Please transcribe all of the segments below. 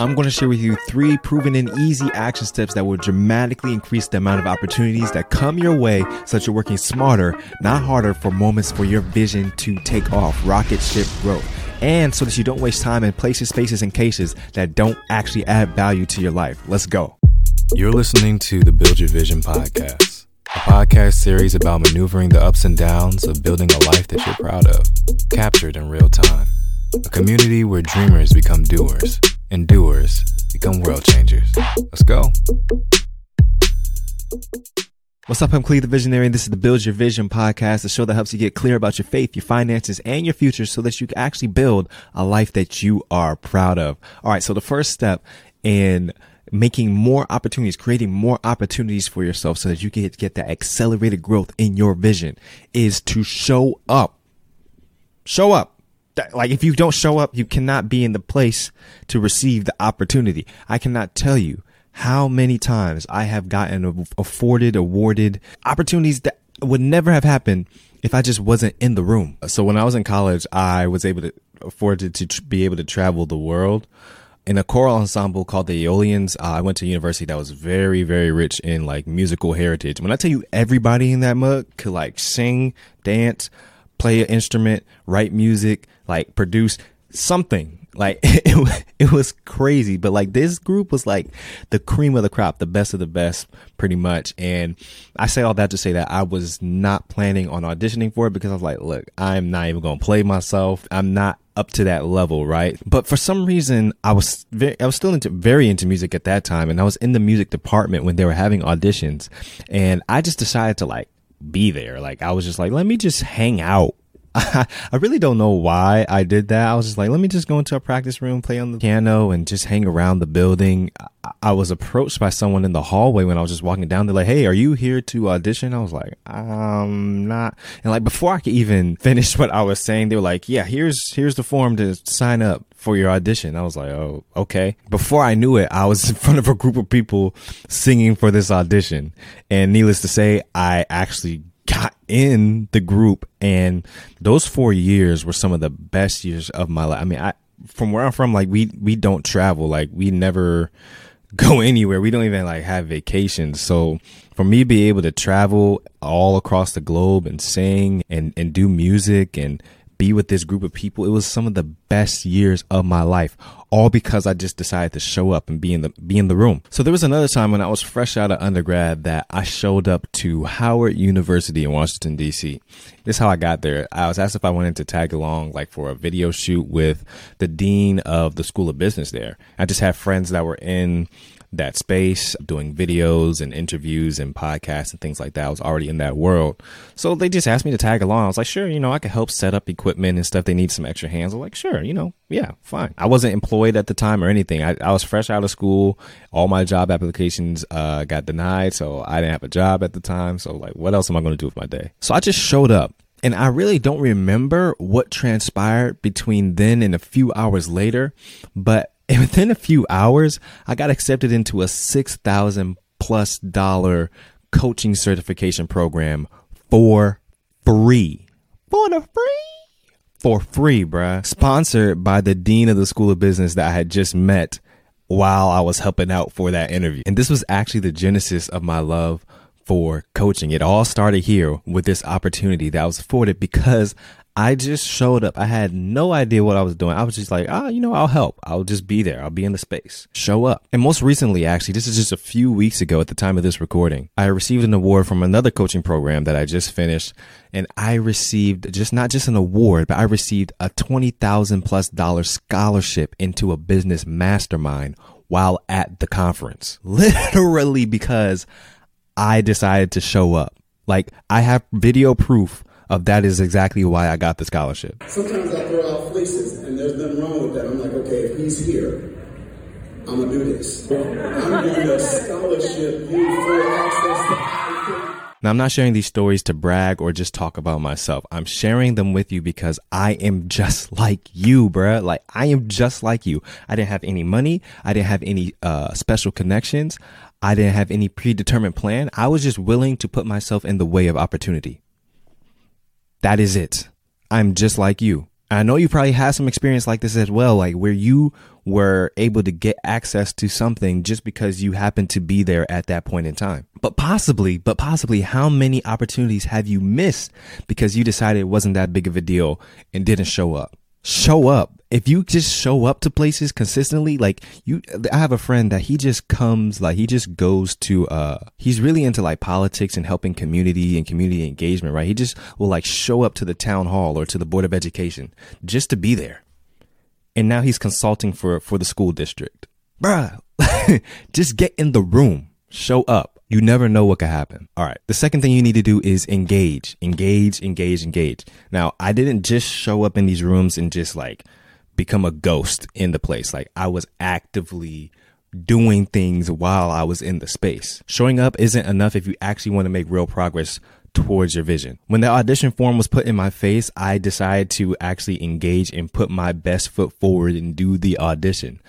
I'm going to share with you three proven and easy action steps that will dramatically increase the amount of opportunities that come your way so that you're working smarter, not harder for moments for your vision to take off, rocket ship growth. And so that you don't waste time in places, spaces, and cases that don't actually add value to your life. Let's go. You're listening to the Build Your Vision podcast, a podcast series about maneuvering the ups and downs of building a life that you're proud of, captured in real time. A community where dreamers become doers and doers become world changers. Let's go. What's up? I'm Clee the Visionary, and this is the Build Your Vision podcast, the show that helps you get clear about your faith, your finances, and your future so that you can actually build a life that you are proud of. All right. So the first step in making more opportunities, creating more opportunities for yourself so that you can get that accelerated growth in your vision is to show up. Show up like if you don't show up, you cannot be in the place to receive the opportunity. I cannot tell you how many times I have gotten afforded, awarded opportunities that would never have happened if I just wasn't in the room. So when I was in college, I was able to afforded to tr- be able to travel the world in a choral ensemble called the Aeolians. Uh, I went to a university that was very, very rich in like musical heritage. When I tell you everybody in that mug could like sing, dance, play an instrument, write music, like produce something. Like it, it was crazy, but like this group was like the cream of the crop, the best of the best, pretty much. And I say all that to say that I was not planning on auditioning for it because I was like, look, I'm not even to play myself. I'm not up to that level, right? But for some reason, I was very, I was still into very into music at that time, and I was in the music department when they were having auditions, and I just decided to like be there. Like I was just like, let me just hang out I, really don't know why I did that. I was just like, let me just go into a practice room, play on the piano, and just hang around the building. I, was approached by someone in the hallway when I was just walking down. They're like, "Hey, are you here to audition?" I was like, I'm not." And like before I could even finish what I was saying, they were like, "Yeah, here's here's the form to sign up for your audition." I was like, "Oh, okay." Before I knew it, I was in front of a group of people singing for this audition, and needless to say, I actually got in the group and those four years were some of the best years of my life. I mean, I, from where I'm from, like we, we don't travel. Like we never go anywhere. We don't even like have vacations. So for me to be able to travel all across the globe and sing and, and do music and be with this group of people. It was some of the best years of my life, all because I just decided to show up and be in the be in the room. So there was another time when I was fresh out of undergrad that I showed up to Howard University in Washington D.C. This is how I got there. I was asked if I wanted to tag along like for a video shoot with the dean of the School of Business there. I just had friends that were in that space, doing videos and interviews and podcasts and things like that. I was already in that world. So they just asked me to tag along. I was like, sure, you know, I could help set up equipment and stuff. They need some extra hands. I'm like, sure, you know, yeah, fine. I wasn't employed at the time or anything. I, I was fresh out of school. All my job applications uh, got denied. So I didn't have a job at the time. So, like, what else am I going to do with my day? So I just showed up. And I really don't remember what transpired between then and a few hours later, but and within a few hours, I got accepted into a six thousand plus dollar coaching certification program for free. For the free? For free, bruh. Sponsored by the dean of the School of Business that I had just met while I was helping out for that interview. And this was actually the genesis of my love for coaching. It all started here with this opportunity that I was afforded because I just showed up. I had no idea what I was doing. I was just like, ah, you know, I'll help. I'll just be there. I'll be in the space. Show up. And most recently, actually, this is just a few weeks ago at the time of this recording, I received an award from another coaching program that I just finished. And I received just not just an award, but I received a 20,000 plus dollar scholarship into a business mastermind while at the conference. Literally because I decided to show up. Like I have video proof of that is exactly why I got the scholarship. Sometimes I throw out fleeces, and there's nothing wrong with that. I'm like, okay, if he's here, I'm gonna do this. I'm going to scholarship for access. Now, I'm not sharing these stories to brag or just talk about myself. I'm sharing them with you because I am just like you, bruh. Like, I am just like you. I didn't have any money. I didn't have any, uh, special connections. I didn't have any predetermined plan. I was just willing to put myself in the way of opportunity. That is it. I'm just like you. I know you probably had some experience like this as well, like where you were able to get access to something just because you happened to be there at that point in time. But possibly, but possibly, how many opportunities have you missed because you decided it wasn't that big of a deal and didn't show up? Show up. If you just show up to places consistently, like you, I have a friend that he just comes, like he just goes to, uh, he's really into like politics and helping community and community engagement, right? He just will like show up to the town hall or to the board of education just to be there and now he's consulting for for the school district. Bruh, just get in the room, show up. You never know what could happen. All right. The second thing you need to do is engage, engage, engage, engage. Now, I didn't just show up in these rooms and just like become a ghost in the place. Like I was actively doing things while I was in the space. Showing up isn't enough if you actually want to make real progress towards your vision. When the audition form was put in my face, I decided to actually engage and put my best foot forward and do the audition.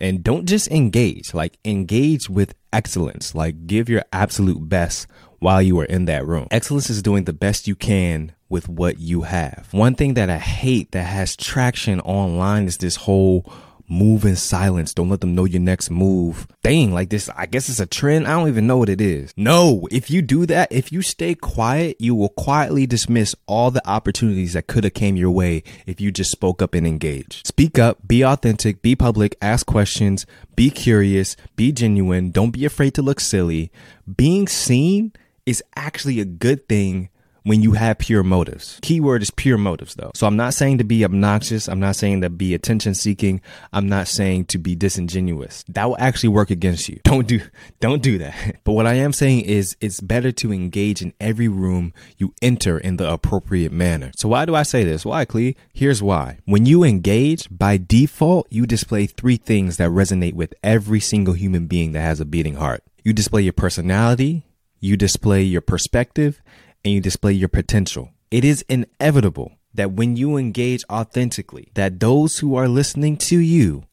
And don't just engage, like engage with excellence, like give your absolute best while you are in that room. Excellence is doing the best you can with what you have. One thing that I hate that has traction online is this whole move in silence. Don't let them know your next move. Dang, like this, I guess it's a trend. I don't even know what it is. No, if you do that, if you stay quiet, you will quietly dismiss all the opportunities that could have came your way if you just spoke up and engaged. Speak up, be authentic, be public, ask questions, be curious, be genuine. Don't be afraid to look silly. Being seen is actually a good thing when you have pure motives. Keyword is pure motives though. So I'm not saying to be obnoxious. I'm not saying to be attention seeking. I'm not saying to be disingenuous. That will actually work against you. Don't do, don't do that. But what I am saying is it's better to engage in every room you enter in the appropriate manner. So why do I say this? Why, Clee? Here's why. When you engage, by default, you display three things that resonate with every single human being that has a beating heart. You display your personality, you display your perspective, and you display your potential. It is inevitable that when you engage authentically, that those who are listening to you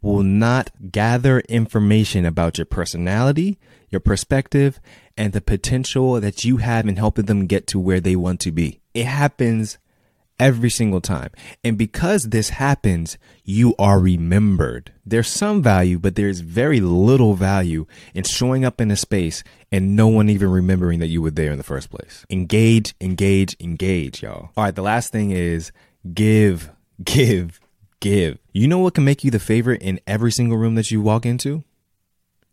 will not gather information about your personality, your perspective, and the potential that you have in helping them get to where they want to be. It happens every single time. And because this happens, you are remembered. There's some value, but there's very little value in showing up in a space and no one even remembering that you were there in the first place. Engage, engage, engage, y'all. All right. The last thing is give, give, give. You know what can make you the favorite in every single room that you walk into?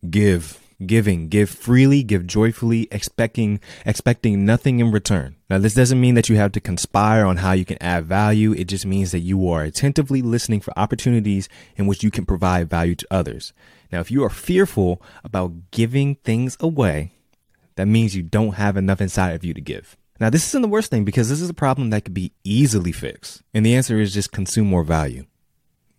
Give giving. Give freely give joyfully expecting expecting nothing in return. Now this doesn't mean that you have to conspire on how you can add value. It just means that you are attentively listening for opportunities in which you can provide value to others. Now if you are fearful about giving things away that means you don't have enough inside of you to give. Now this isn't the worst thing because this is a problem that could be easily fixed. And the answer is just consume more value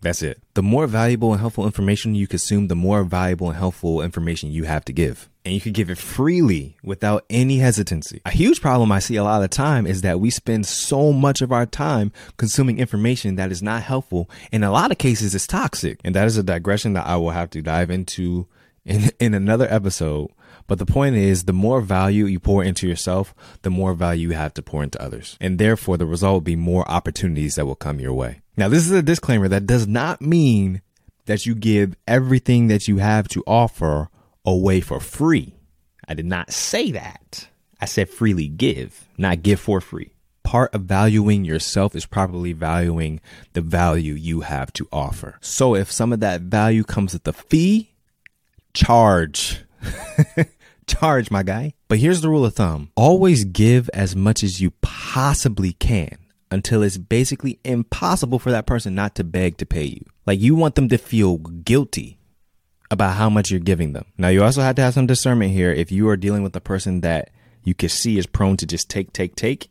that's it. The more valuable and helpful information you consume, the more valuable and helpful information you have to give. And you can give it freely without any hesitancy. A huge problem I see a lot of the time is that we spend so much of our time consuming information that is not helpful. In a lot of cases, it's toxic. And that is a digression that I will have to dive into in, in another episode. But the point is, the more value you pour into yourself, the more value you have to pour into others. And therefore, the result will be more opportunities that will come your way. Now, this is a disclaimer that does not mean that you give everything that you have to offer away for free. I did not say that. I said freely give, not give for free. Part of valuing yourself is properly valuing the value you have to offer. So if some of that value comes at a fee, charge. charge, my guy. But here's the rule of thumb always give as much as you possibly can until it's basically impossible for that person not to beg to pay you. Like you want them to feel guilty about how much you're giving them. Now you also have to have some discernment here. If you are dealing with a person that you can see is prone to just take, take, take,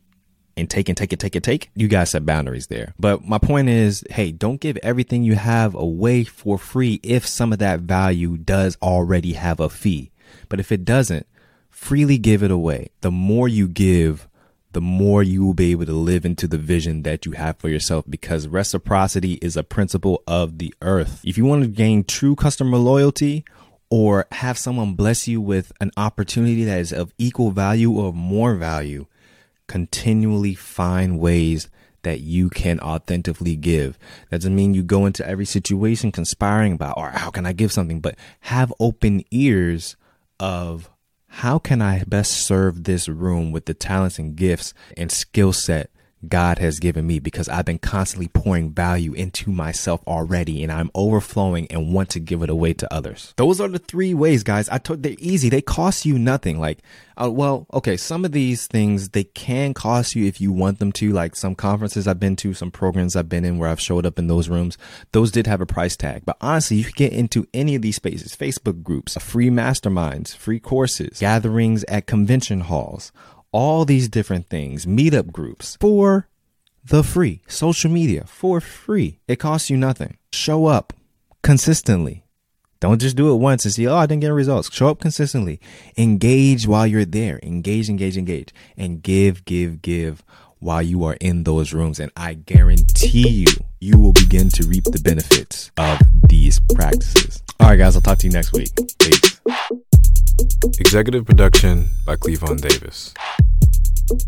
and take and take and take and take, you guys set boundaries there. But my point is, hey, don't give everything you have away for free if some of that value does already have a fee. But if it doesn't, freely give it away. The more you give, the more you will be able to live into the vision that you have for yourself because reciprocity is a principle of the earth. If you want to gain true customer loyalty or have someone bless you with an opportunity that is of equal value or more value, continually find ways that you can authentically give. That doesn't mean you go into every situation conspiring about, or how can I give something, but have open ears of how can I best serve this room with the talents and gifts and skill set God has given me because I've been constantly pouring value into myself already and I'm overflowing and want to give it away to others. Those are the three ways, guys. I told they're easy. They cost you nothing. Like, uh, well, okay, some of these things they can cost you if you want them to. Like some conferences I've been to, some programs I've been in where I've showed up in those rooms. Those did have a price tag. But honestly, you can get into any of these spaces, Facebook groups, free masterminds, free courses, gatherings at convention halls all these different things, meetup groups for the free, social media for free. It costs you nothing. Show up consistently. Don't just do it once and see, oh, I didn't get results. Show up consistently. Engage while you're there. Engage, engage, engage. And give, give, give while you are in those rooms. And I guarantee you, you will begin to reap the benefits of these practices. All right, guys, I'll talk to you next week. Peace. Executive production by Cleavon Davis.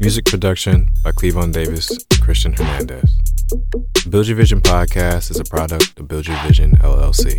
Music production by Cleavon Davis and Christian Hernandez. The Build Your Vision podcast is a product of Build Your Vision LLC.